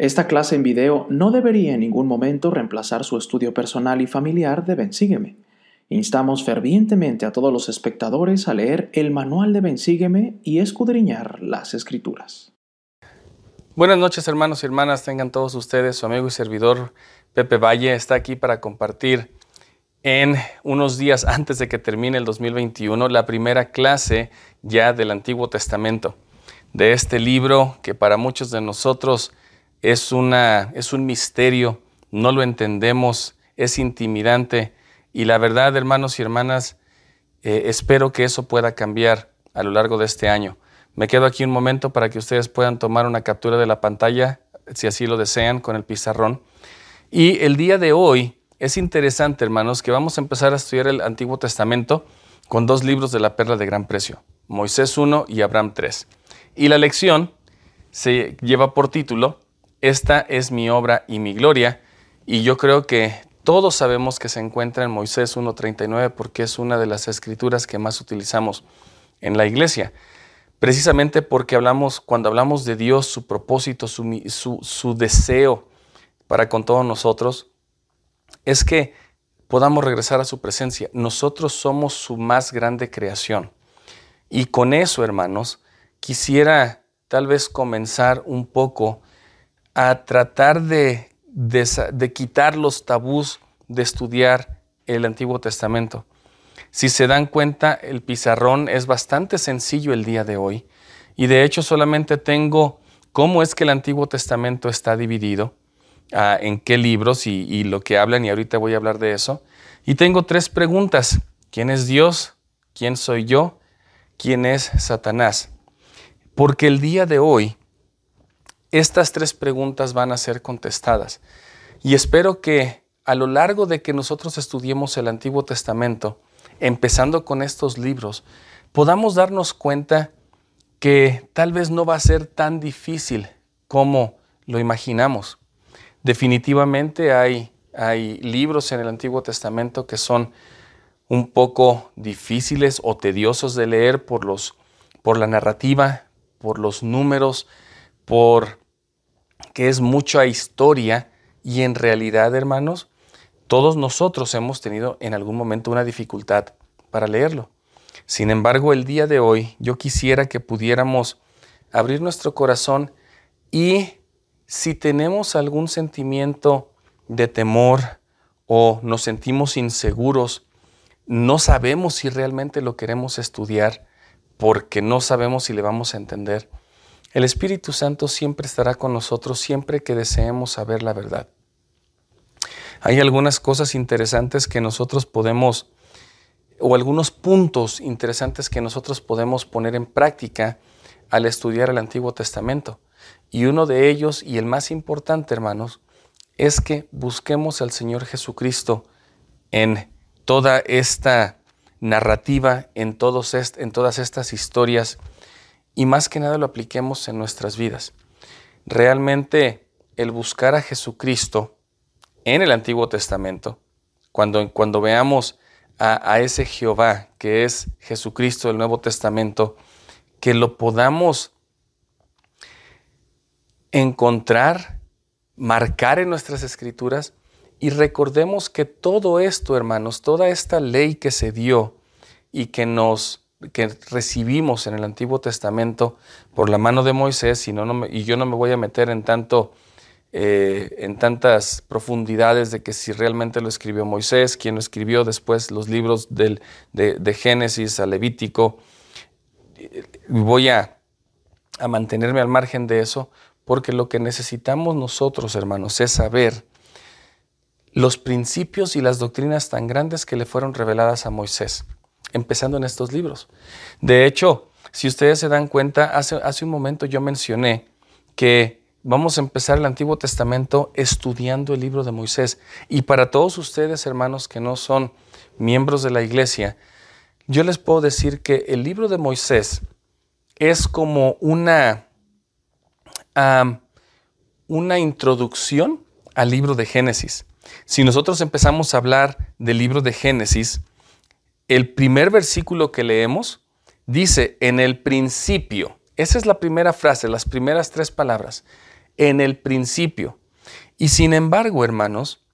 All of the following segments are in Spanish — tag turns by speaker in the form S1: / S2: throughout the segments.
S1: Esta clase en video no debería en ningún momento reemplazar su estudio personal y familiar de Bensígueme. Instamos fervientemente a todos los espectadores a leer el manual de Bensígueme y escudriñar las escrituras.
S2: Buenas noches hermanos y hermanas, tengan todos ustedes, su amigo y servidor Pepe Valle está aquí para compartir en unos días antes de que termine el 2021 la primera clase ya del Antiguo Testamento, de este libro que para muchos de nosotros es, una, es un misterio, no lo entendemos, es intimidante y la verdad, hermanos y hermanas, eh, espero que eso pueda cambiar a lo largo de este año. Me quedo aquí un momento para que ustedes puedan tomar una captura de la pantalla, si así lo desean, con el pizarrón. Y el día de hoy es interesante, hermanos, que vamos a empezar a estudiar el Antiguo Testamento con dos libros de la perla de gran precio, Moisés 1 y Abraham 3. Y la lección se lleva por título esta es mi obra y mi gloria. Y yo creo que todos sabemos que se encuentra en Moisés 1.39 porque es una de las escrituras que más utilizamos en la iglesia. Precisamente porque hablamos, cuando hablamos de Dios, su propósito, su, su deseo para con todos nosotros, es que podamos regresar a su presencia. Nosotros somos su más grande creación. Y con eso, hermanos, quisiera tal vez comenzar un poco a tratar de, de, quitar los tabús de estudiar el Antiguo Testamento. Si se dan cuenta, el pizarrón es bastante sencillo el día de hoy y de hecho solamente tengo cómo es que el Antiguo Testamento está dividido, ah, en qué libros y, y, lo que hablan y ahorita voy a hablar de eso. Y tengo tres preguntas. ¿Quién es Dios? ¿Quién soy yo? ¿Quién es Satanás? Porque el día de hoy estas tres preguntas van a ser contestadas. Y espero que a lo largo de que nosotros estudiemos el Antiguo Testamento, empezando con estos libros, podamos darnos cuenta que tal vez no va a ser tan difícil como lo imaginamos. Definitivamente hay, hay libros en el Antiguo Testamento que son un poco difíciles o tediosos de leer por, los, por la narrativa, por los números, por que es mucha historia y en realidad, hermanos, todos nosotros hemos tenido en algún momento una dificultad para leerlo. Sin embargo, el día de hoy yo quisiera que pudiéramos abrir nuestro corazón y si tenemos algún sentimiento de temor o nos sentimos inseguros, no sabemos si realmente lo queremos estudiar porque no sabemos si le vamos a entender, el Espíritu Santo siempre estará con nosotros siempre que deseemos saber la verdad. Hay algunas cosas interesantes que nosotros podemos, o algunos puntos interesantes que nosotros podemos poner en práctica al estudiar el Antiguo Testamento. Y uno de ellos, y el más importante, hermanos, es que busquemos al Señor Jesucristo en toda esta narrativa, en, todas estas historias y más que nada lo apliquemos en nuestras vidas. Realmente el buscar a Jesucristo en el Antiguo Testamento, cuando, cuando veamos a, a ese Jehová que es Jesucristo del Nuevo Testamento, que lo podamos encontrar, marcar en nuestras escrituras y recordemos que todo esto, hermanos, toda esta ley que se dio y que nos que recibimos en el Antiguo Testamento por la mano de Moisés, y, yo no me voy a meter en, tanto, eh, en tantas profundidades de que si realmente lo escribió Moisés, quién lo escribió después los libros del, de, Génesis a Levítico. Voy a, a mantenerme al margen de eso, porque lo que necesitamos nosotros, hermanos, es saber los principios y las doctrinas tan grandes que le fueron reveladas a Moisés empezando en estos libros. De hecho, si ustedes se dan cuenta, hace, hace un momento yo mencioné que vamos a empezar el Antiguo Testamento estudiando el libro de Moisés. Y para todos ustedes, hermanos que no son miembros de la iglesia, yo les puedo decir que el libro de Moisés es como una, una introducción al libro de Génesis. Si nosotros empezamos a hablar del libro de Génesis, el primer versículo que leemos dice, en el principio, esa es la primera frase, las primeras tres palabras, en el principio. Y sin embargo, hermanos,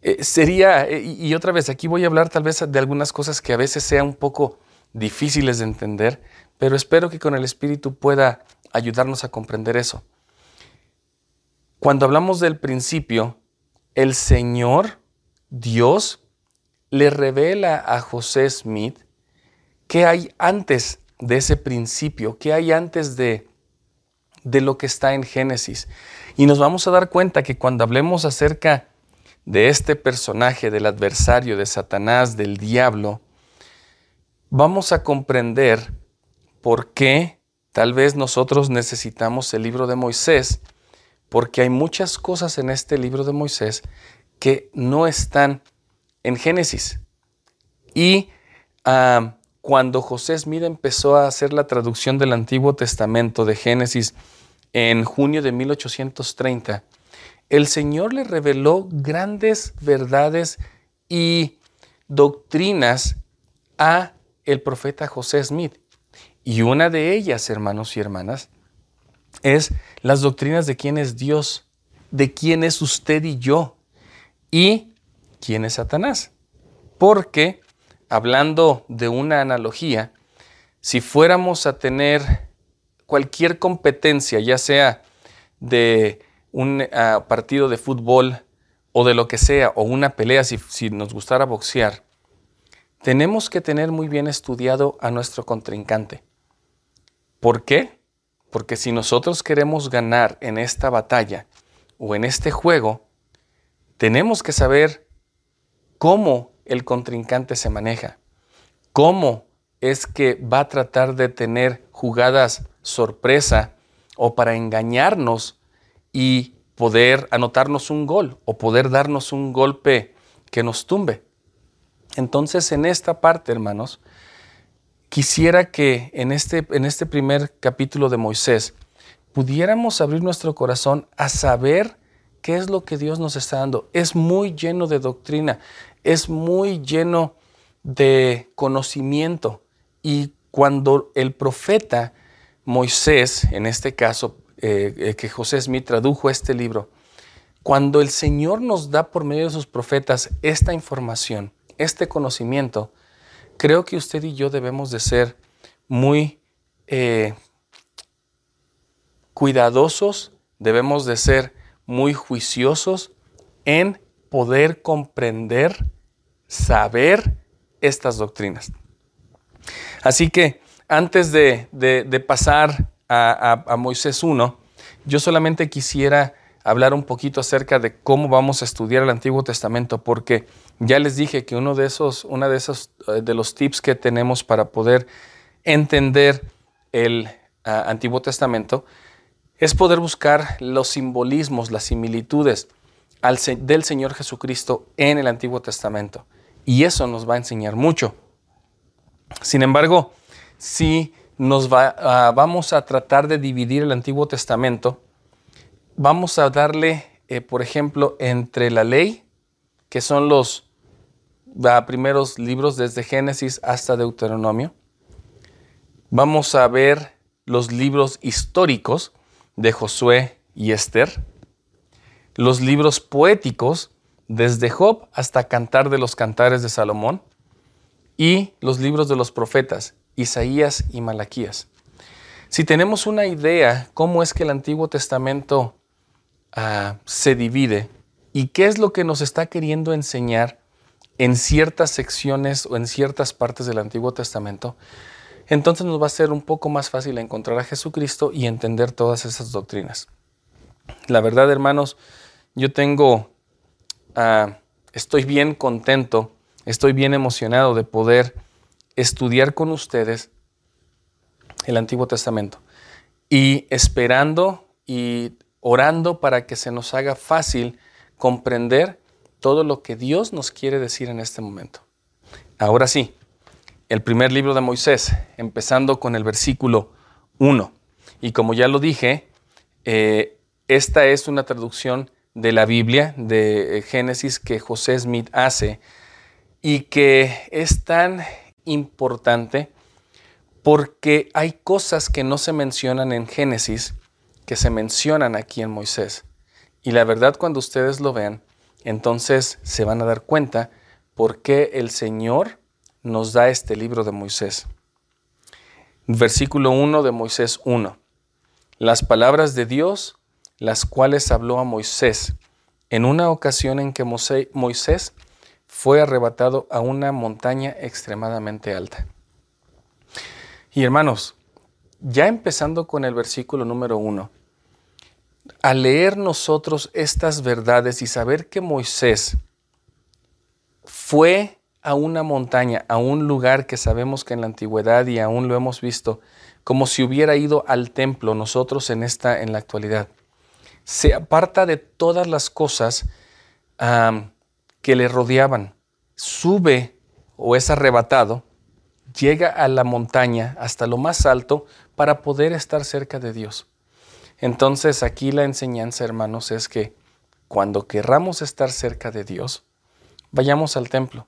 S2: eh, sería, eh, y otra vez, aquí voy a hablar tal vez de algunas cosas que a veces sean un poco difíciles de entender, pero espero que con el Espíritu pueda ayudarnos a comprender eso. Cuando hablamos del principio, el Señor, Dios, le revela a José Smith qué hay antes de ese principio, qué hay antes de, de lo que está en Génesis. Y nos vamos a dar cuenta que cuando hablemos acerca de este personaje, del adversario, de Satanás, del diablo, vamos a comprender por qué tal vez nosotros necesitamos el libro de Moisés, porque hay muchas cosas en este libro de Moisés que no están en Génesis. Y cuando José Smith empezó a hacer la traducción del Antiguo Testamento de Génesis en junio de 1830, el Señor le reveló grandes verdades y doctrinas a el profeta José Smith. Y una de ellas, hermanos y hermanas, es las doctrinas de quién es Dios, de quién es usted y yo, y quién es Satanás. Porque, hablando de una analogía, si fuéramos a tener cualquier competencia, ya sea de un ah, partido de fútbol o de lo que sea, o una pelea si, si nos gustara boxear, tenemos que tener muy bien estudiado a nuestro contrincante. ¿Por qué? Porque si nosotros queremos ganar en esta batalla o en este juego, tenemos que saber cómo el contrincante se maneja, cómo es que va a tratar de tener jugadas sorpresa o para engañarnos y poder anotarnos un gol o poder darnos un golpe que nos tumbe. Entonces, en esta parte, hermanos, quisiera que en este, en este primer capítulo de Moisés pudiéramos abrir nuestro corazón a saber qué es lo que Dios nos está dando. Es muy lleno de doctrina, es muy lleno de conocimiento. Y cuando el profeta Moisés, en este caso, eh, eh, que José Smith tradujo este libro, cuando el Señor nos da por medio de sus profetas esta información, este conocimiento, creo que usted y yo debemos de ser muy eh, cuidadosos, debemos de ser muy juiciosos en poder comprender, saber estas doctrinas. Así que antes de pasar a, Moisés 1, yo solamente quisiera hablar un poquito acerca de cómo vamos a estudiar el Antiguo Testamento, porque ya les dije que uno de esos, una de esos eh, de los tips que tenemos para poder entender el ah, Antiguo Testamento es poder buscar los simbolismos, las similitudes del Señor Jesucristo en el Antiguo Testamento. Y eso nos va a enseñar mucho. Sin embargo, si nos ah, vamos a tratar de dividir el Antiguo Testamento. Vamos a darle, eh, por ejemplo, entre la ley, que son los ah, primeros libros desde Génesis hasta Deuteronomio. Vamos a ver los libros históricos de Josué y Esther. Los libros poéticos desde Job hasta Cantar de los Cantares de Salomón. Y los libros de los profetas, Isaías y Malaquías. Si tenemos una idea cómo es que el Antiguo Testamento ah, se divide y qué es lo que nos está queriendo enseñar en ciertas secciones o en ciertas partes del Antiguo Testamento, entonces nos va a ser un poco más fácil encontrar a Jesucristo y entender todas esas doctrinas. La verdad, hermanos, yo tengo, ah, estoy bien contento, estoy bien emocionado de poder estudiar con ustedes el Antiguo Testamento y esperando y orando para que se nos haga fácil comprender todo lo que Dios nos quiere decir en este momento. Ahora sí, el primer libro de Moisés, empezando con el versículo 1. Y como ya lo dije, eh, esta es una traducción de la Biblia, de Génesis, que José Smith hace y que es tan importante porque hay cosas que no se mencionan en Génesis, que se mencionan aquí en Moisés. Y la verdad cuando ustedes lo vean, entonces se van a dar cuenta por qué el Señor nos da este libro de Moisés. Versículo 1 de Moisés 1. Las palabras de Dios, las cuales habló a Moisés en una ocasión en que Moisés fue arrebatado a una montaña extremadamente alta. Y hermanos, ya empezando con el versículo número 1, al leer nosotros estas verdades y saber que Moisés fue a una montaña, a un lugar que sabemos que en la antigüedad y aún lo hemos visto, como si hubiera ido al templo nosotros en esta en la actualidad. Se aparta de todas las cosas que le rodeaban, sube o es arrebatado, llega a la montaña hasta lo más alto para poder estar cerca de Dios. Entonces aquí la enseñanza, hermanos, es que cuando querramos estar cerca de Dios, vayamos al templo.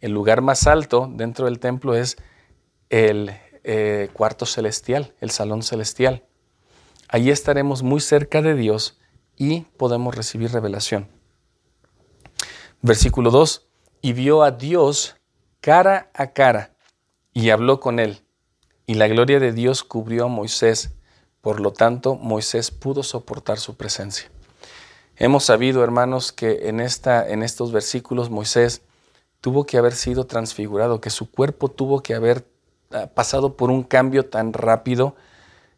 S2: El lugar más alto dentro del templo es el eh, cuarto celestial, el salón celestial. Allí estaremos muy cerca de Dios y podemos recibir revelación. Versículo 2. Y vio a Dios cara a cara y habló con él. Y la gloria de Dios cubrió a Moisés por lo tanto, Moisés pudo soportar su presencia. Hemos sabido, hermanos, que en, esta, en estos versículos Moisés tuvo que haber sido transfigurado, que su cuerpo tuvo que haber ah, pasado por un cambio tan rápido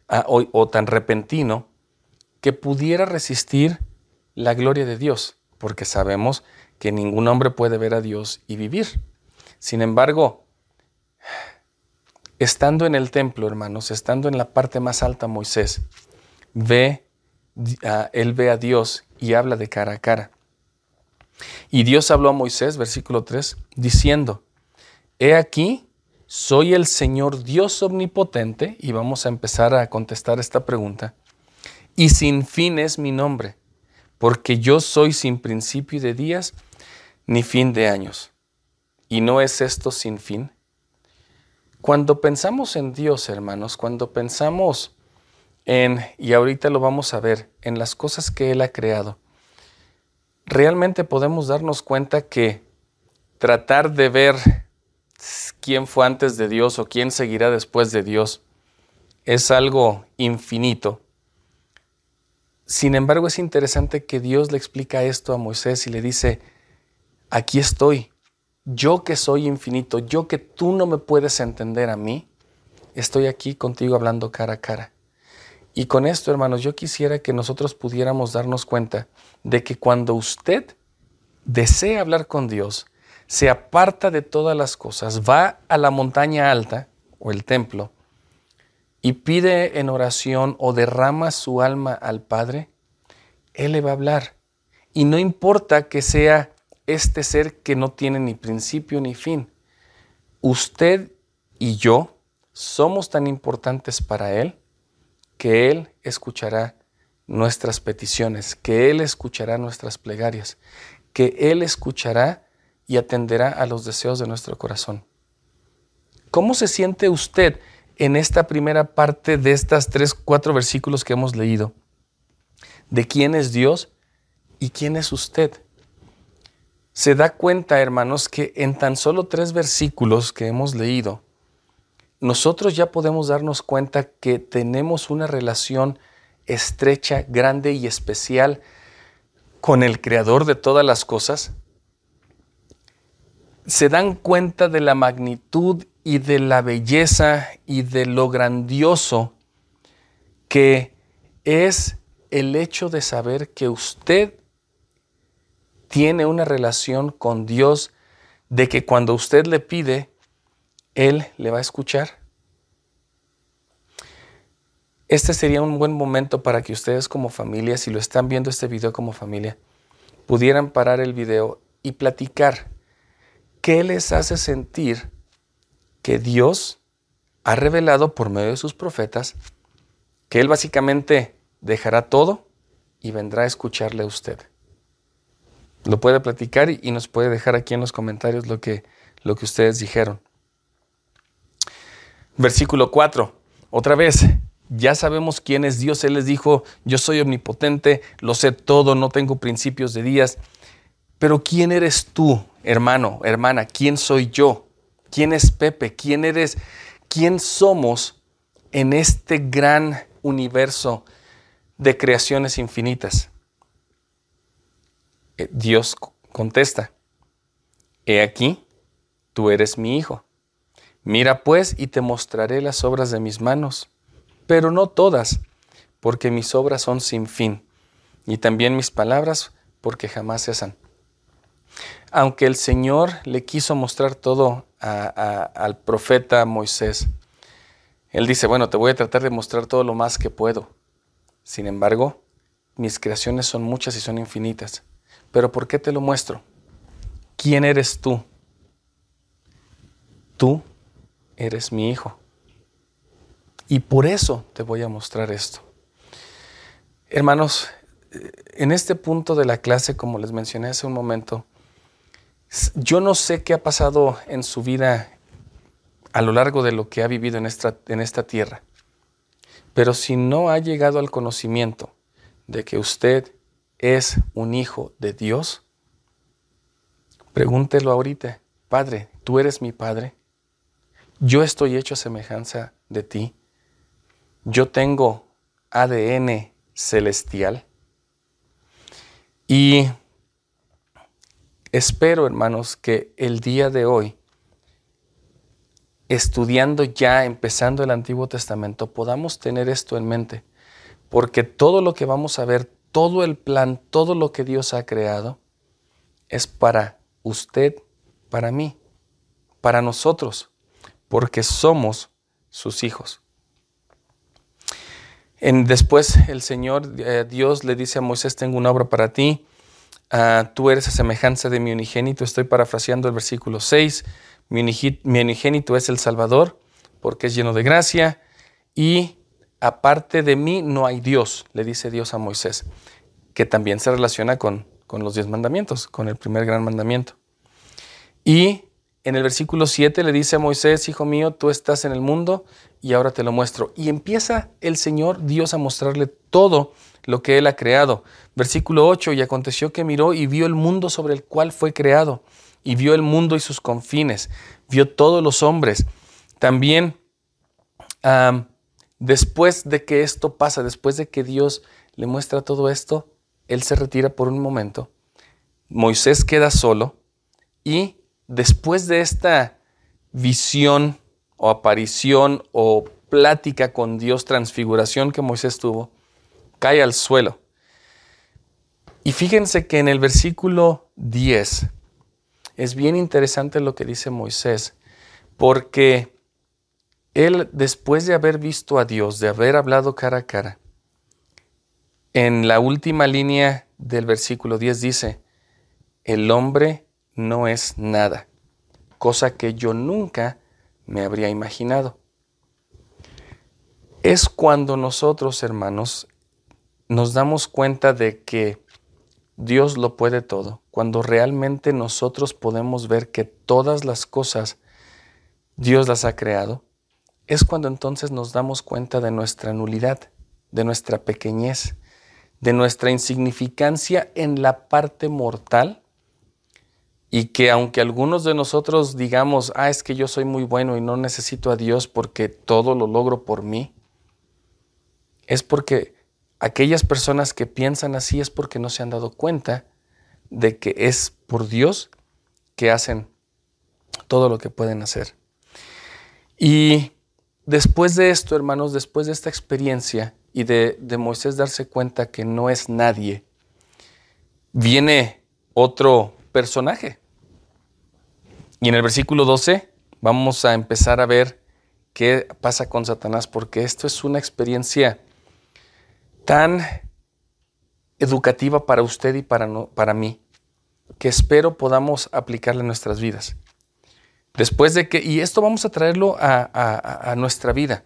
S2: o tan repentino que pudiera resistir la gloria de Dios, porque sabemos que ningún hombre puede ver a Dios y vivir. Sin embargo, Estando en el templo, hermanos, estando en la parte más alta, Moisés ve, él ve a Dios y habla de cara a cara. Y Dios habló a Moisés, versículo 3, diciendo, He aquí, soy el Señor Dios omnipotente, y vamos a empezar a contestar esta pregunta, y sin fin es mi nombre, porque yo soy sin principio de días ni fin de años. ¿Y no es esto sin fin? Cuando pensamos en Dios, hermanos, cuando pensamos en, y ahorita lo vamos a ver, en las cosas que Él ha creado, realmente podemos darnos cuenta que tratar de ver quién fue antes de Dios o quién seguirá después de Dios es algo infinito. Sin embargo, es interesante que Dios le explica esto a Moisés y le dice, aquí estoy, yo que soy infinito, yo que tú no me puedes entender a mí, estoy aquí contigo hablando cara a cara. Y con esto, hermanos, yo quisiera que nosotros pudiéramos darnos cuenta de que cuando usted desea hablar con Dios, se aparta de todas las cosas, va a la montaña alta o el templo y pide en oración o derrama su alma al Padre, Él le va a hablar. Y no importa que sea este ser que no tiene ni principio ni fin. Usted y yo somos tan importantes para Él que Él escuchará nuestras peticiones, que Él escuchará nuestras plegarias, que Él escuchará y atenderá a los deseos de nuestro corazón. ¿Cómo se siente usted en esta primera parte de estas tres, cuatro versículos que hemos leído? ¿De quién es Dios y quién es usted? se da cuenta, hermanos, que en tan solo tres versículos que hemos leído, nosotros ya podemos darnos cuenta que tenemos una relación estrecha, grande y especial con el Creador de todas las cosas. Se dan cuenta de la magnitud y de la belleza y de lo grandioso que es el hecho de saber que usted tiene una relación con Dios de que cuando usted le pide, Él le va a escuchar. Este sería un buen momento para que ustedes como familia, si lo están viendo este video como familia, pudieran parar el video y platicar qué les hace sentir que Dios ha revelado por medio de sus profetas que Él básicamente dejará todo y vendrá a escucharle a usted lo puede platicar y, nos puede dejar aquí en los comentarios lo que, lo que ustedes dijeron. Versículo 4. Otra vez, ya sabemos quién es Dios. Él les dijo, yo soy omnipotente, lo sé todo, no tengo principios de días. Pero ¿quién eres tú, hermano, hermana? ¿Quién soy yo? ¿Quién es Pepe? ¿Quién eres? ¿Quién somos en este gran universo de creaciones infinitas? Eh, Dios contesta, he aquí, tú eres mi hijo. Mira pues y te mostraré las obras de mis manos, pero no todas, porque mis obras son sin fin, y también mis palabras, porque jamás cesan. Aunque el Señor le quiso mostrar todo al profeta Moisés, él dice, bueno, te voy a tratar de mostrar todo lo más que puedo. Sin embargo, mis creaciones son muchas y son infinitas. Pero ¿por qué te lo muestro? ¿Quién eres tú? Tú eres mi hijo. Y por eso te voy a mostrar esto. Hermanos, en este punto de la clase, como les mencioné hace un momento, yo no sé qué ha pasado en su vida a lo largo de lo que ha vivido en esta, en esta tierra, pero si no ha llegado al conocimiento de que usted es un hijo de Dios, pregúntelo ahorita, Padre, ¿tú eres mi Padre? Yo estoy hecho a semejanza de ti. Yo tengo ADN celestial. Y espero, hermanos, que el día de hoy, estudiando ya, empezando el Antiguo Testamento, podamos tener esto en mente. Porque todo lo que vamos a ver, todo el plan, todo lo que Dios ha creado, es para usted, para mí, para nosotros, porque somos sus hijos. En, después el Señor eh, Dios le dice a Moisés, tengo una obra para ti, Ah, tú eres a semejanza de mi unigénito. Estoy parafraseando el versículo 6. Mi, unigénito es el Salvador, porque es lleno de gracia. Y aparte de mí no hay Dios, le dice Dios a Moisés, que también se relaciona con, con los diez mandamientos, con el primer gran mandamiento. Y en el versículo 7 le dice a Moisés, Hijo mío, tú estás en el mundo y ahora te lo muestro. Y empieza el Señor Dios a mostrarle todo lo que Él ha creado. Versículo 8, y aconteció que miró y vio el mundo sobre el cual fue creado, y vio el mundo y sus confines, vio todos los hombres. También, después de que esto pasa, después de que Dios le muestra todo esto, Él se retira por un momento, Moisés queda solo, y después de esta visión o aparición o plática con Dios, transfiguración que Moisés tuvo, cae al suelo. Y fíjense que en el versículo 10 es bien interesante lo que dice Moisés, porque él, después de haber visto a Dios, de haber hablado cara a cara, en la última línea del versículo 10 dice, el hombre no es nada, cosa que yo nunca me habría imaginado. Es cuando nosotros, hermanos, nos damos cuenta de que Dios lo puede todo, cuando realmente nosotros podemos ver que todas las cosas Dios las ha creado, es cuando entonces nos damos cuenta de nuestra nulidad, de nuestra pequeñez, de nuestra insignificancia en la parte mortal y que aunque algunos de nosotros digamos, ah, es que yo soy muy bueno y no necesito a Dios porque todo lo logro por mí, es porque aquellas personas que piensan así es porque no se han dado cuenta de que es por Dios que hacen todo lo que pueden hacer. Y después de esto, hermanos, después de esta experiencia y de, Moisés darse cuenta que no es nadie, viene otro personaje. Y en el versículo 12 vamos a empezar a ver qué pasa con Satanás, porque esto es una experiencia tan educativa para usted y para, para mí, que espero podamos aplicarla en nuestras vidas. Después de que, y esto vamos a traerlo a, nuestra vida.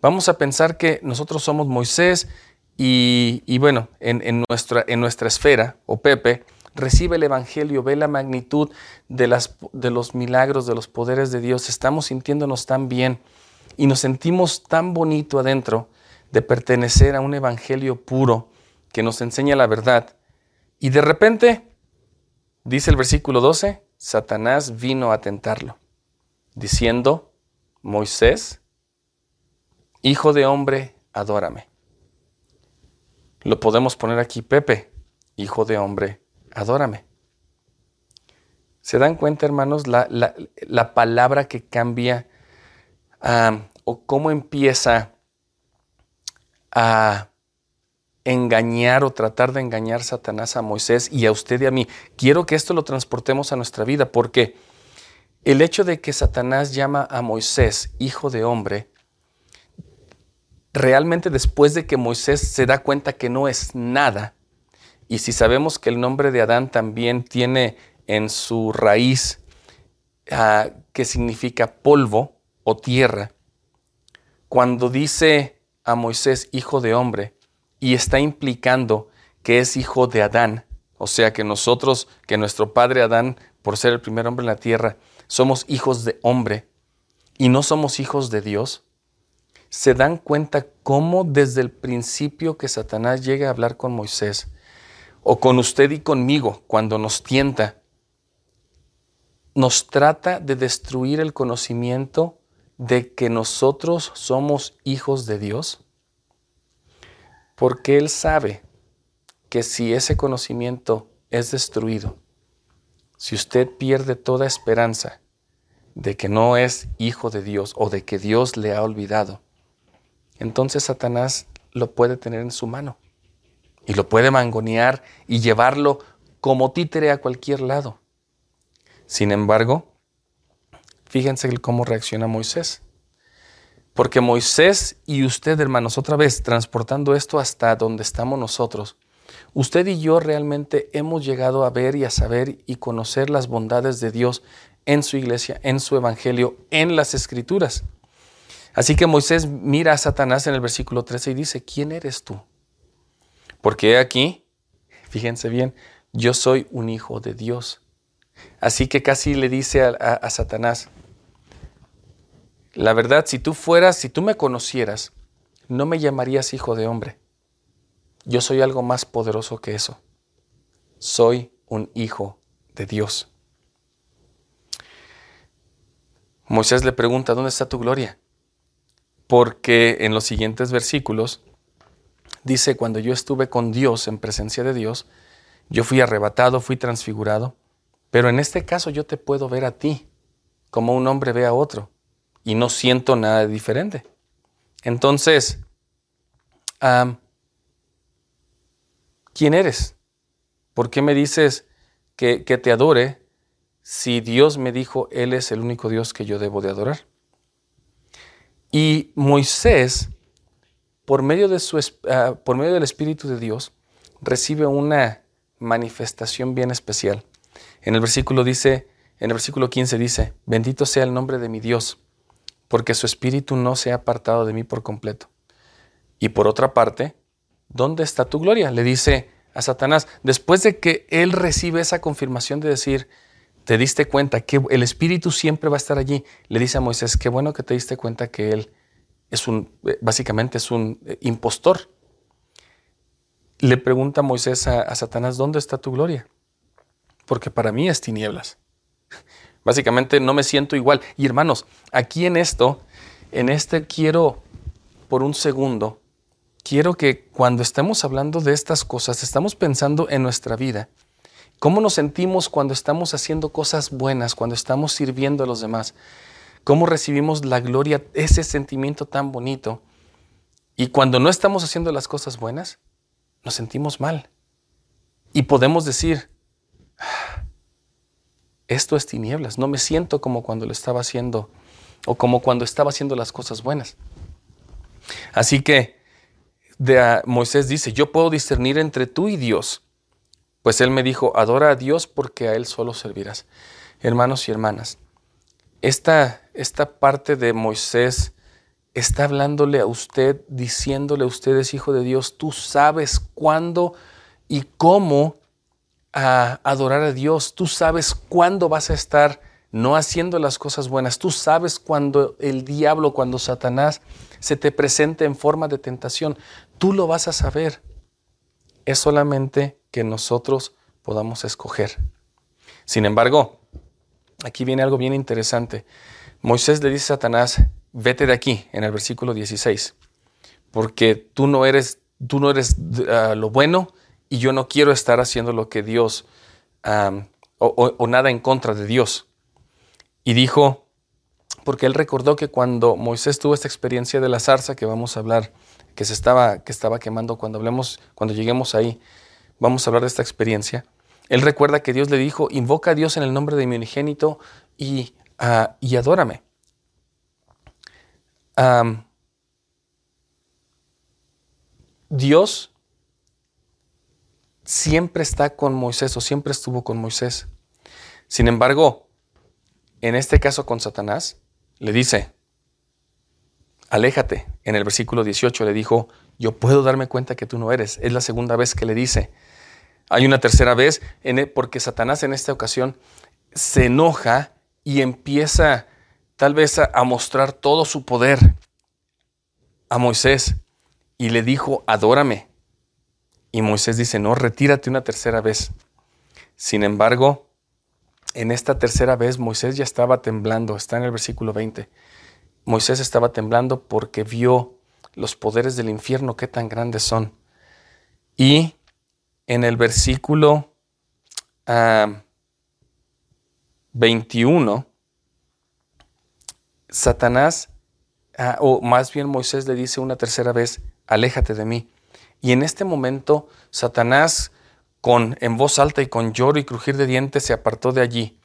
S2: Vamos a pensar que nosotros somos Moisés y, bueno, en, nuestra, en nuestra esfera, o Pepe, recibe el Evangelio, ve la magnitud de, las, de los milagros, de los poderes de Dios, estamos sintiéndonos tan bien y nos sentimos tan bonito adentro de pertenecer a un evangelio puro que nos enseña la verdad. Y de repente, dice el versículo 12, Satanás vino a tentarlo, diciendo, Moisés, hijo de hombre, adórame. Lo podemos poner aquí, Pepe, hijo de hombre, adórame. ¿Se dan cuenta, hermanos, la, palabra que cambia o cómo empieza a engañar o tratar de engañar Satanás a Moisés y a usted y a mí? Quiero que esto lo transportemos a nuestra vida porque el hecho de que Satanás llama a Moisés hijo de hombre realmente después de que Moisés se da cuenta que no es nada, y si sabemos que el nombre de Adán también tiene en su raíz ah, que significa polvo o tierra, cuando dice a Moisés hijo de hombre y está implicando que es hijo de Adán, o sea que nosotros, que nuestro padre Adán, por ser el primer hombre en la tierra, somos hijos de hombre y no somos hijos de Dios, se dan cuenta cómo desde el principio que Satanás llega a hablar con Moisés, o con usted y conmigo, cuando nos tienta, nos trata de destruir el conocimiento de que nosotros somos hijos de Dios, porque Él sabe que si ese conocimiento es destruido, si usted pierde toda esperanza de que no es hijo de Dios o de que Dios le ha olvidado, entonces Satanás lo puede tener en su mano y lo puede mangonear y llevarlo como títere a cualquier lado. Sin embargo, fíjense cómo reacciona Moisés. Porque Moisés y usted, hermanos, otra vez transportando esto hasta donde estamos nosotros, usted y yo realmente hemos llegado a ver y a saber y conocer las bondades de Dios en su iglesia, en su evangelio, en las escrituras. Así que Moisés mira a Satanás en el versículo 13 y dice, ¿quién eres tú? Porque aquí, fíjense bien, yo soy un hijo de Dios. Así que casi le dice a, Satanás, la verdad, si tú fueras, si tú me conocieras, no me llamarías hijo de hombre. Yo soy algo más poderoso que eso. Soy un hijo de Dios. Moisés le pregunta, ¿dónde está tu gloria? porque en los siguientes versículos dice, cuando yo estuve con Dios, en presencia de Dios, yo fui arrebatado, fui transfigurado, pero en este caso yo te puedo ver a ti, como un hombre ve a otro, y no siento nada diferente. Entonces, ¿quién eres? ¿Por qué me dices que, que te adore si Dios me dijo, Él es el único Dios que yo debo de adorar? Y Moisés, por medio, de su, ah, por medio del Espíritu de Dios, recibe una manifestación bien especial. En el versículo dice, en el versículo 15 dice, bendito sea el nombre de mi Dios, porque su espíritu no se ha apartado de mí por completo. Y por otra parte, ¿dónde está tu gloria? Le dice a Satanás, después de que él recibe esa confirmación de decir, te diste cuenta que el Espíritu siempre va a estar allí. Le dice a Moisés, qué bueno que te diste cuenta que él es un, eh, básicamente es un eh, impostor. Le pregunta Moisés a, Satanás, ¿dónde está tu gloria? Porque para mí es tinieblas. Básicamente no me siento igual. Y hermanos, aquí en esto, en este quiero, por un segundo, quiero que cuando estemos hablando de estas cosas, estamos pensando en nuestra vida ¿Cómo nos sentimos cuando estamos haciendo cosas buenas, cuando estamos sirviendo a los demás? ¿Cómo recibimos la gloria, ese sentimiento tan bonito? Y cuando no estamos haciendo las cosas buenas, nos sentimos mal. Y podemos decir, ah, esto es tinieblas, no me siento como cuando lo estaba haciendo o como cuando estaba haciendo las cosas buenas. Así que de, Moisés dice, yo puedo discernir entre tú y Dios pues él me dijo, adora a Dios porque a Él solo servirás. Hermanos y hermanas, esta, esta parte de Moisés está hablándole a usted, diciéndole a usted es hijo de Dios, tú sabes cuándo y cómo a adorar a Dios, tú sabes cuándo vas a estar no haciendo las cosas buenas. Tú sabes cuando el diablo, cuando Satanás se te presente en forma de tentación. Tú lo vas a saber. Es solamente que nosotros podamos escoger. Sin embargo, aquí viene algo bien interesante. Moisés le dice a Satanás, vete de aquí, en el versículo 16, porque tú no eres, tú no eres ah, lo bueno y yo no quiero estar haciendo lo que Dios, o nada en contra de Dios. Y dijo, porque él recordó que cuando Moisés tuvo esta experiencia de la zarza que vamos a hablar, que se estaba, que estaba quemando, cuando hablemos, cuando lleguemos ahí, vamos a hablar de esta experiencia. Él recuerda que Dios le dijo, invoca a Dios en el nombre de mi unigénito y, uh, y adórame. Dios siempre está con Moisés o siempre estuvo con Moisés. Sin embargo, en este caso con Satanás, le dice, aléjate. En el versículo 18 le dijo, yo puedo darme cuenta que tú no eres. Es la segunda vez que le dice. Hay una tercera vez e, porque Satanás en esta ocasión se enoja y empieza tal vez a, a mostrar todo su poder a Moisés y le dijo, adórame. Y Moisés dice, no, retírate una tercera vez. Sin embargo, en esta tercera vez Moisés ya estaba temblando, está en el versículo 20. Moisés estaba temblando porque vio los poderes del infierno, qué tan grandes son. Y en el versículo 21, ah, Satanás, ah, o más bien Moisés le dice una tercera vez, aléjate de mí. Y en este momento Satanás con en voz alta y con lloro y crujir de dientes se apartó de allí.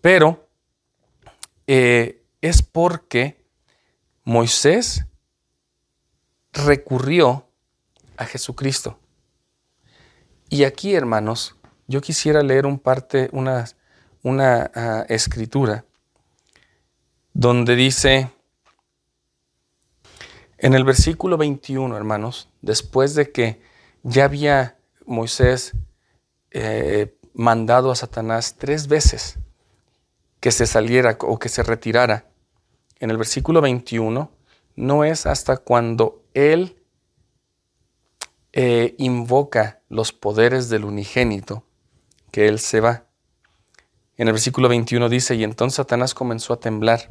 S2: Pero eh, es porque Moisés recurrió a Jesucristo. Y aquí, hermanos, yo quisiera leer un parte, una, una ah, escritura donde dice, en el versículo 21, hermanos, después de que ya había Moisés eh, mandado a Satanás tres veces que se saliera o que se retirara. En el versículo 21 no es hasta cuando él eh, invoca los poderes del unigénito que él se va. En el versículo 21 dice, y entonces Satanás comenzó a temblar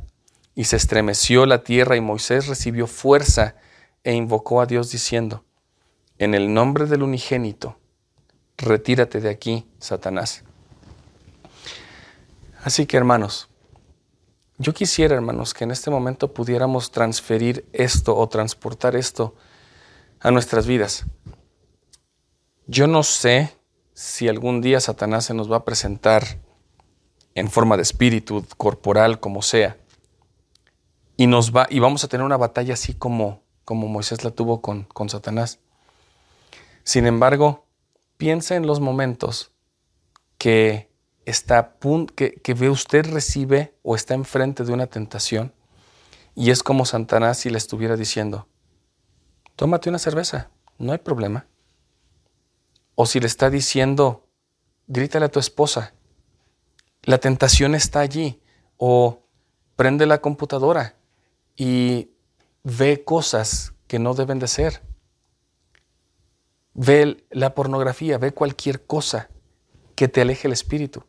S2: y se estremeció la tierra y Moisés recibió fuerza e invocó a Dios diciendo, en el nombre del unigénito, retírate de aquí, Satanás. Así que hermanos, yo quisiera, hermanos, que en este momento pudiéramos transferir esto o transportar esto a nuestras vidas. Yo no sé si algún día Satanás se nos va a presentar en forma de espíritu, corporal, como sea, y nos va y vamos a tener una batalla así como como Moisés la tuvo con, con Satanás. Sin embargo, Piensa en los momentos que, está, que, que ve usted recibe o está enfrente de una tentación y es como Satanás si le estuviera diciendo, tómate una cerveza, no hay problema. O si le está diciendo, grítale a tu esposa, la tentación está allí. O prende la computadora y ve cosas que no deben de ser ve la pornografía, ve cualquier cosa que te aleje el espíritu.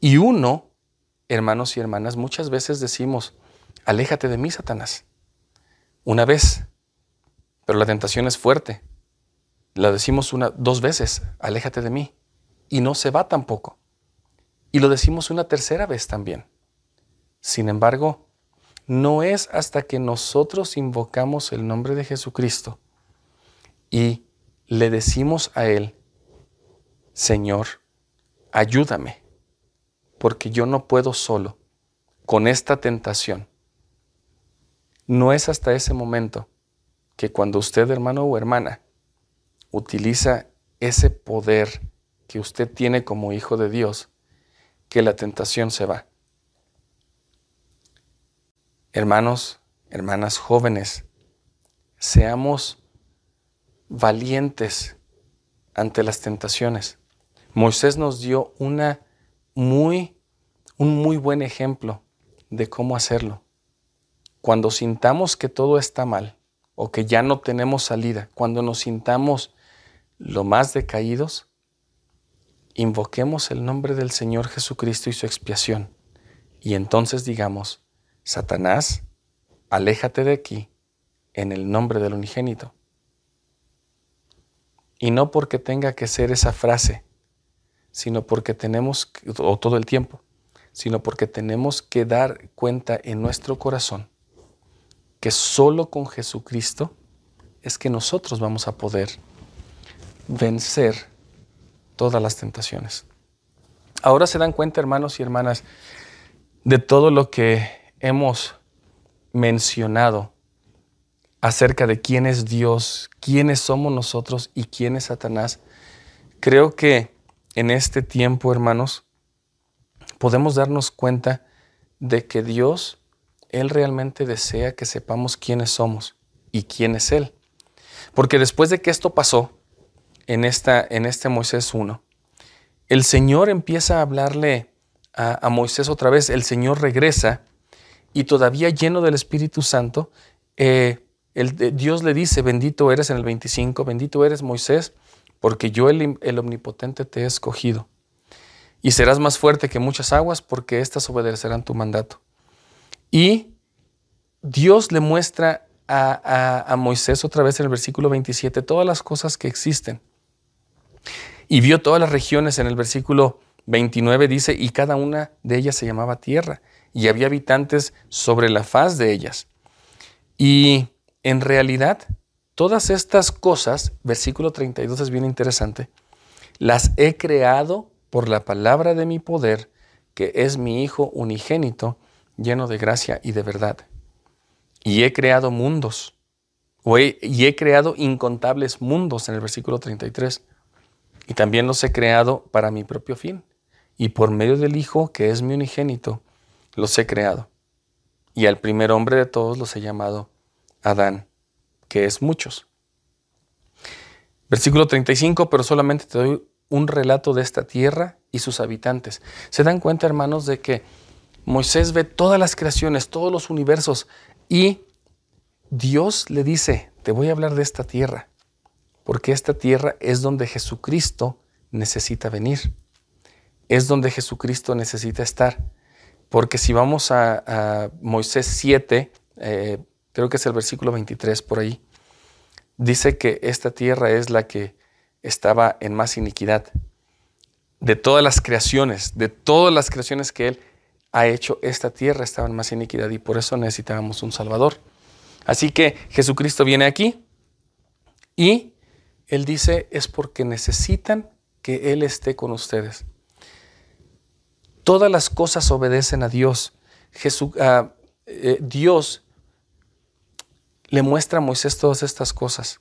S2: Y uno, hermanos y hermanas, muchas veces decimos, aléjate de mí, Satanás. Una vez, pero la tentación es fuerte. La decimos una, dos veces, aléjate de mí. Y no se va tampoco. Y lo decimos una tercera vez también. Sin embargo, no es hasta que nosotros invocamos el nombre de Jesucristo y le decimos a Él, Señor, ayúdame, porque yo no puedo solo con esta tentación. No es hasta ese momento que cuando usted, hermano o hermana, utiliza ese poder que usted tiene como hijo de Dios, que la tentación se va. Hermanos, hermanas jóvenes, seamos valientes ante las tentaciones. Moisés nos dio una muy un muy buen ejemplo de cómo hacerlo. Cuando sintamos que todo está mal o que ya no tenemos salida, cuando nos sintamos lo más decaídos, invoquemos el nombre del Señor Jesucristo y su expiación. Y entonces digamos, Satanás, aléjate de aquí en el nombre del unigénito. Y no porque tenga que ser esa frase, sino porque tenemos, o todo el tiempo, sino porque tenemos que dar cuenta en nuestro corazón que solo con Jesucristo es que nosotros vamos a poder vencer todas las tentaciones. Ahora se dan cuenta, hermanos y hermanas, de todo lo que hemos mencionado acerca de quién es Dios, quiénes somos nosotros y quién es Satanás. Creo que en este tiempo, hermanos, podemos darnos cuenta de que Dios, Él realmente desea que sepamos quiénes somos y quién es Él. Porque después de que esto pasó en, esta, en este Moisés 1, el Señor empieza a hablarle a, Moisés otra vez, el Señor regresa y todavía lleno del Espíritu Santo, eh, el, Dios le dice, bendito eres en el 25, bendito eres Moisés, porque yo el, omnipotente te he escogido. Y serás más fuerte que muchas aguas, porque éstas obedecerán tu mandato. Y Dios le muestra a, a, Moisés otra vez en el versículo 27 todas las cosas que existen. Y vio todas las regiones en el versículo 29 dice, y cada una de ellas se llamaba tierra, y había habitantes sobre la faz de ellas. Y en realidad, todas estas cosas, versículo 32 es bien interesante, las he creado por la palabra de mi poder, que es mi Hijo unigénito, lleno de gracia y de verdad. Y he creado mundos, y he creado incontables mundos en el versículo 33. Y también los he creado para mi propio fin. Y por medio del Hijo, que es mi unigénito, los he creado. Y al primer hombre de todos los he llamado Adán, que es muchos. Versículo 35, pero solamente te doy un relato de esta tierra y sus habitantes. ¿Se dan cuenta, hermanos, de que Moisés ve todas las creaciones, todos los universos y Dios le dice, te voy a hablar de esta tierra, porque esta tierra es donde Jesucristo necesita venir, es donde Jesucristo necesita estar. Porque si vamos a, Moisés 7, eh, creo que es el versículo 23 por ahí, dice que esta tierra es la que estaba en más iniquidad. De todas las creaciones, de todas las creaciones que Él ha hecho, esta tierra estaba en más iniquidad y por eso necesitábamos un Salvador. Así que Jesucristo viene aquí y Él dice es porque necesitan que Él esté con ustedes. Todas las cosas obedecen a Dios. Ah, eh, Dios le muestra a Moisés todas estas cosas.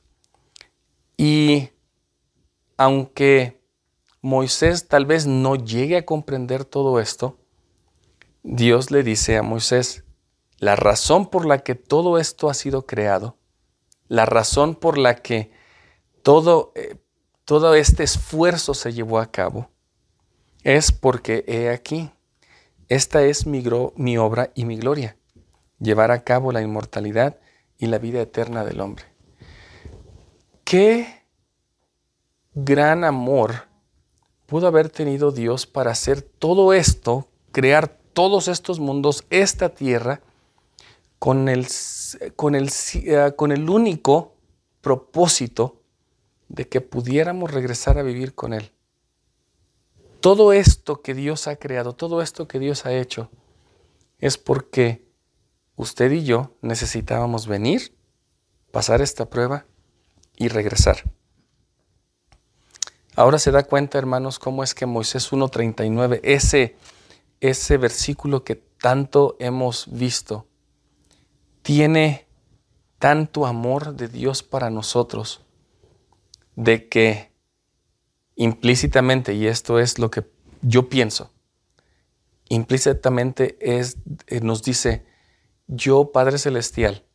S2: Y aunque Moisés tal vez no llegue a comprender todo esto, Dios le dice a Moisés, la razón por la que todo esto ha sido creado, la razón por la que todo, eh, todo este esfuerzo se llevó a cabo, es porque he aquí, esta es mi, obra y mi gloria, llevar a cabo la inmortalidad y la vida eterna del hombre. ¿Qué gran amor pudo haber tenido Dios para hacer todo esto, crear todos estos mundos, esta tierra, con el, con el, eh, con el único propósito de que pudiéramos regresar a vivir con Él? Todo esto que Dios ha creado, todo esto que Dios ha hecho, es porque usted y yo necesitábamos venir, pasar esta prueba y regresar. Ahora se da cuenta, hermanos, cómo es que Moisés 1.39, ese, ese versículo que tanto hemos visto, tiene tanto amor de Dios para nosotros, de que implícitamente, y esto es lo que yo pienso, implícitamente es, eh, nos dice, yo, Padre Celestial,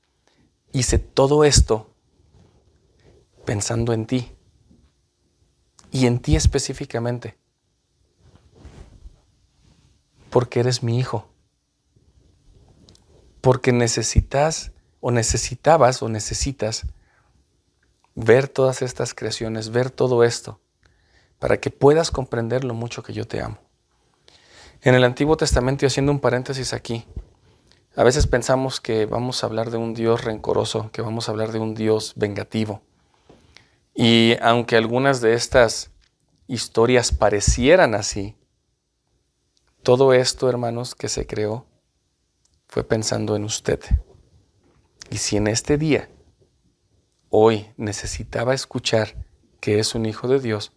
S2: hice todo esto pensando en ti y en ti específicamente. porque eres mi hijo. Porque necesitas o necesitabas o necesitas ver todas estas creaciones, ver todo esto, para que puedas comprender lo mucho que yo te amo. En el Antiguo Testamento, y haciendo un paréntesis aquí, a veces pensamos que vamos a hablar de un Dios rencoroso, que vamos a hablar de un Dios vengativo. Y aunque algunas de estas historias parecieran así, todo esto, hermanos, que se creó fue pensando en usted. Y si en este día, hoy, necesitaba escuchar que es un hijo de Dios,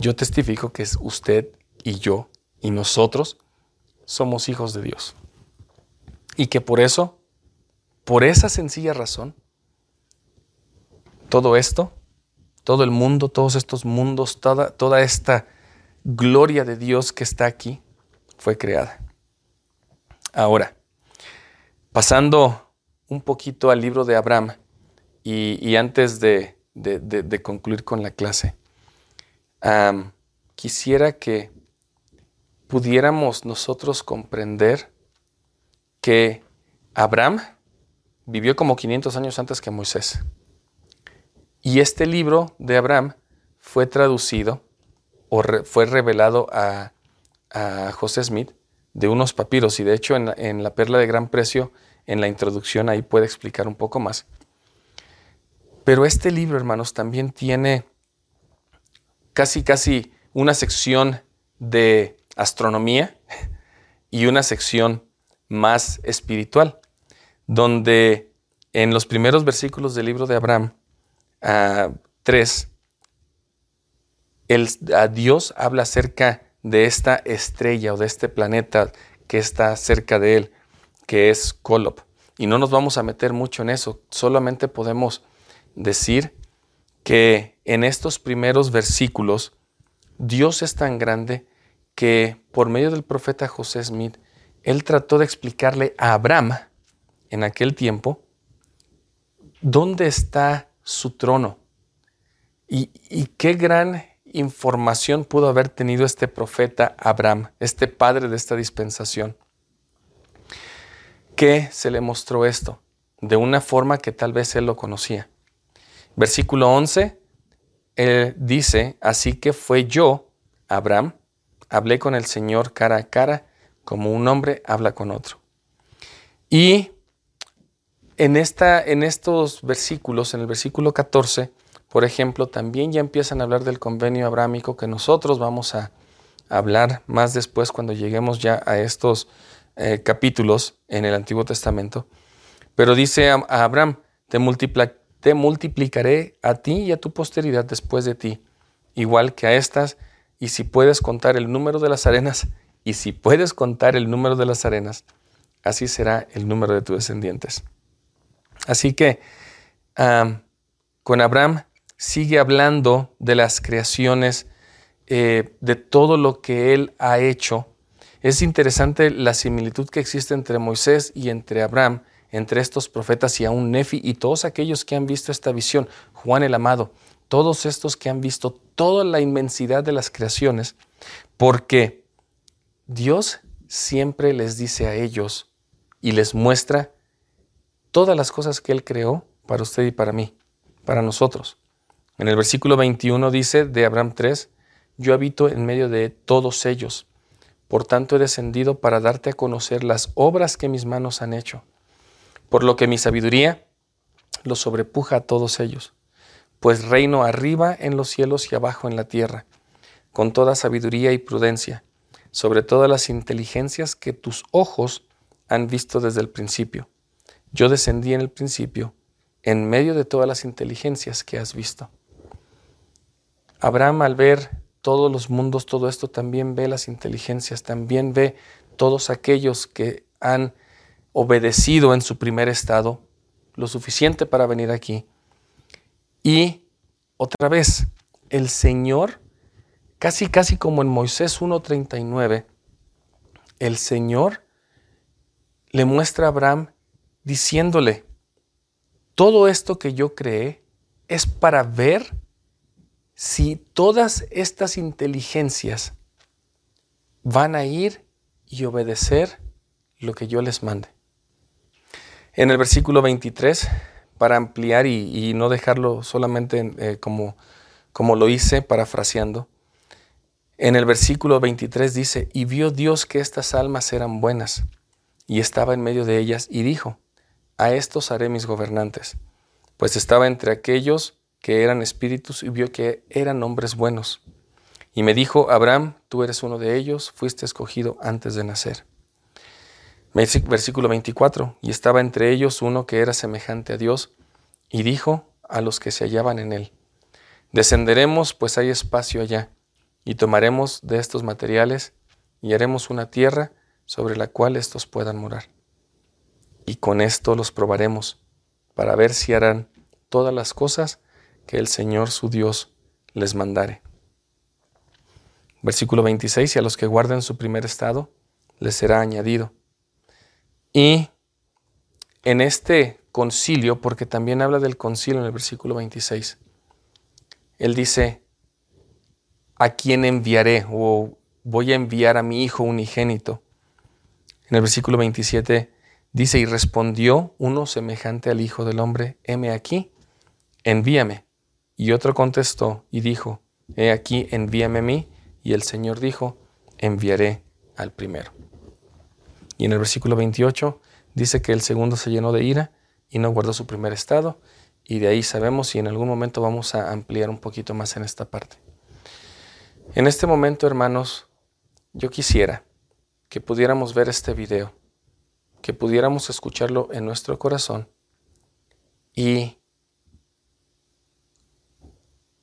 S2: yo testifico que usted y yo y nosotros somos hijos de Dios. Y que por eso, por esa sencilla razón, todo esto, todo el mundo, todos estos mundos, toda, toda esta gloria de Dios que está aquí, fue creada. Ahora, pasando un poquito al libro de Abraham y, antes de, concluir con la clase, quisiera que pudiéramos nosotros comprender que Abraham vivió como 500 años antes que Moisés. Y este libro de Abraham fue traducido o fue revelado a, José Smith de unos papiros. Y de hecho en, en La Perla de Gran Precio, en la introducción ahí puede explicar un poco más. Pero este libro, hermanos, también tiene casi, casi una sección de astronomía y una sección más espiritual, donde en los primeros versículos del libro de Abraham, 3, a Dios habla acerca de esta estrella o de este planeta que está cerca de él, que es Kolob. Y no nos vamos a meter mucho en eso, solamente podemos decir que en estos primeros versículos Dios es tan grande que por medio del profeta José Smith, él trató de explicarle a Abraham en aquel tiempo dónde está su trono y, qué gran información pudo haber tenido este profeta Abraham, este padre de esta dispensación. ¿Qué se le mostró esto? De una forma que tal vez él lo conocía. Versículo 11, él dice, así que fue yo, Abraham, hablé con el Señor cara a cara, como un hombre habla con otro. Y en, esta, en estos versículos, en el versículo 14, por ejemplo, también ya empiezan a hablar del convenio abrámico que nosotros vamos a hablar más después cuando lleguemos ya a estos eh, capítulos en el Antiguo Testamento. Pero dice a, Abraham, te, te multiplicaré a ti y a tu posteridad después de ti, igual que a estas y si puedes contar el número de las arenas, y si puedes contar el número de las arenas, así será el número de tus descendientes. Así que con Abraham sigue hablando de las creaciones, eh, de todo lo que él ha hecho. Es interesante la similitud que existe entre Moisés y entre Abraham, entre estos profetas y aún Nefi y todos aquellos que han visto esta visión. Juan el Amado, todos estos que han visto toda la inmensidad de las creaciones, porque Dios siempre les dice a ellos y les muestra todas las cosas que Él creó para usted y para mí, para nosotros. En el versículo 21 dice de Abraham 3, yo habito en medio de todos ellos, por tanto he descendido para darte a conocer las obras que mis manos han hecho, por lo que mi sabiduría los sobrepuja a todos ellos pues reino arriba en los cielos y abajo en la tierra, con toda sabiduría y prudencia, sobre todas las inteligencias que tus ojos han visto desde el principio. Yo descendí en el principio, en medio de todas las inteligencias que has visto. Abraham al ver todos los mundos, todo esto, también ve las inteligencias, también ve todos aquellos que han obedecido en su primer estado lo suficiente para venir aquí y otra vez, el Señor, casi casi como en Moisés 1.39, el Señor le muestra a Abraham diciéndole, todo esto que yo creé es para ver si todas estas inteligencias van a ir y obedecer lo que yo les mande. En el versículo 23, para ampliar y, no dejarlo solamente eh, como, como lo hice, parafraseando, en el versículo 23 dice, y vio Dios que estas almas eran buenas, y estaba en medio de ellas, y dijo, a estos haré mis gobernantes, pues estaba entre aquellos que eran espíritus y vio que eran hombres buenos. Y me dijo, Abraham, tú eres uno de ellos, fuiste escogido antes de nacer. Versículo 24, y estaba entre ellos uno que era semejante a Dios, y dijo a los que se hallaban en él, Descenderemos, pues hay espacio allá, y tomaremos de estos materiales, y haremos una tierra sobre la cual estos puedan morar. Y con esto los probaremos, para ver si harán todas las cosas que el Señor su Dios les mandare. Versículo 26, y a los que guarden su primer estado, les será añadido. Y en este concilio, porque también habla del concilio en el versículo 26, él dice, ¿a quién enviaré? O voy a enviar a mi hijo unigénito. En el versículo 27 dice, y respondió uno semejante al Hijo del Hombre, heme aquí, envíame. Y otro contestó y dijo, he aquí, envíame a mí. Y el Señor dijo, enviaré al primero. Y en el versículo 28 dice que el segundo se llenó de ira y no guardó su primer estado. Y de ahí sabemos y en algún momento vamos a ampliar un poquito más en esta parte. En este momento, hermanos, yo quisiera que pudiéramos ver este video, que pudiéramos escucharlo en nuestro corazón y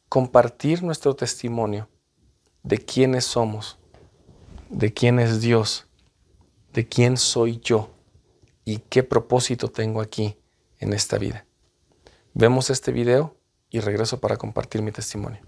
S2: compartir nuestro testimonio de quiénes somos, de quién es Dios, de quién soy yo y qué propósito tengo aquí en esta vida. Vemos este video y regreso para compartir mi testimonio.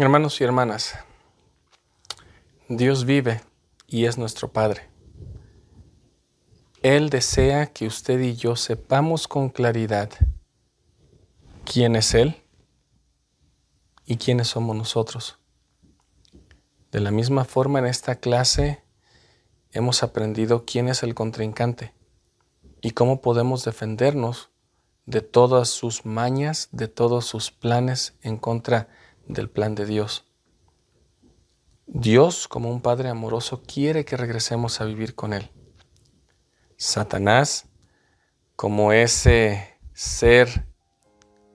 S2: Hermanos y hermanas, Dios vive y es nuestro Padre. Él desea que usted y yo sepamos con claridad quién es Él y quiénes somos nosotros. De la misma forma, en esta clase hemos aprendido quién es el contrincante y cómo podemos defendernos de todas sus mañas, de todos sus planes en contra del plan de Dios. Dios, como un Padre amoroso, quiere que regresemos a vivir con Él. Satanás, como ese ser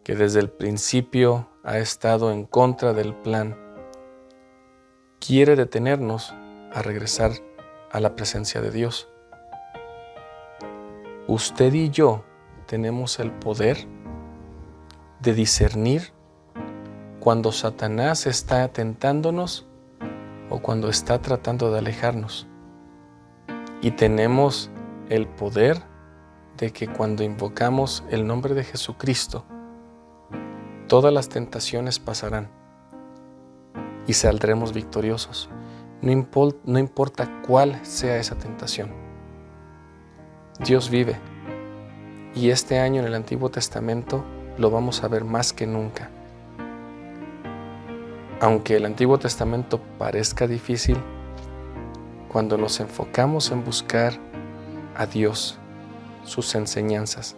S2: que desde el principio ha estado en contra del plan, quiere detenernos a regresar a la presencia de Dios. Usted y yo tenemos el poder de discernir cuando Satanás está tentándonos o cuando está tratando de alejarnos. Y tenemos el poder de que cuando invocamos el nombre de Jesucristo, todas las tentaciones pasarán y saldremos victoriosos. No importa cuál sea esa tentación. Dios vive. Y este año en el Antiguo Testamento lo vamos a ver más que nunca. Aunque el Antiguo Testamento parezca difícil, cuando nos enfocamos en buscar a Dios, sus enseñanzas,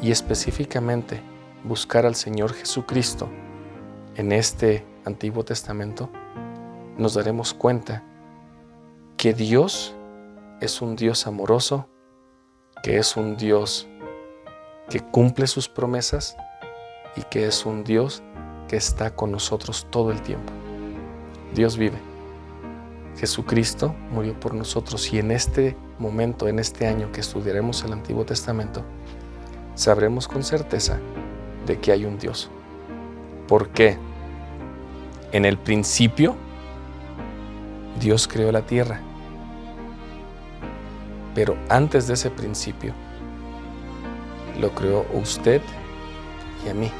S2: y específicamente buscar al Señor Jesucristo en este Antiguo Testamento, nos daremos cuenta que Dios es un Dios amoroso, que es un Dios que cumple sus promesas y que es un Dios que está con nosotros todo el tiempo. Dios vive. Jesucristo murió por nosotros y en este momento, en este año que estudiaremos el Antiguo Testamento, sabremos con certeza de que hay un Dios. ¿Por qué? En el principio, Dios creó la tierra. Pero antes de ese principio, lo creó usted y a mí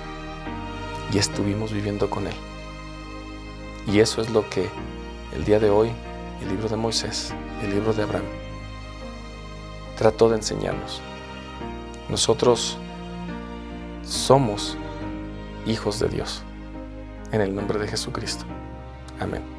S2: y estuvimos viviendo con Él. Y eso es lo que el día de hoy, el libro de Moisés, el libro de Abraham, trató de enseñarnos. Nosotros somos hijos de Dios, en el nombre de Jesucristo. Amén.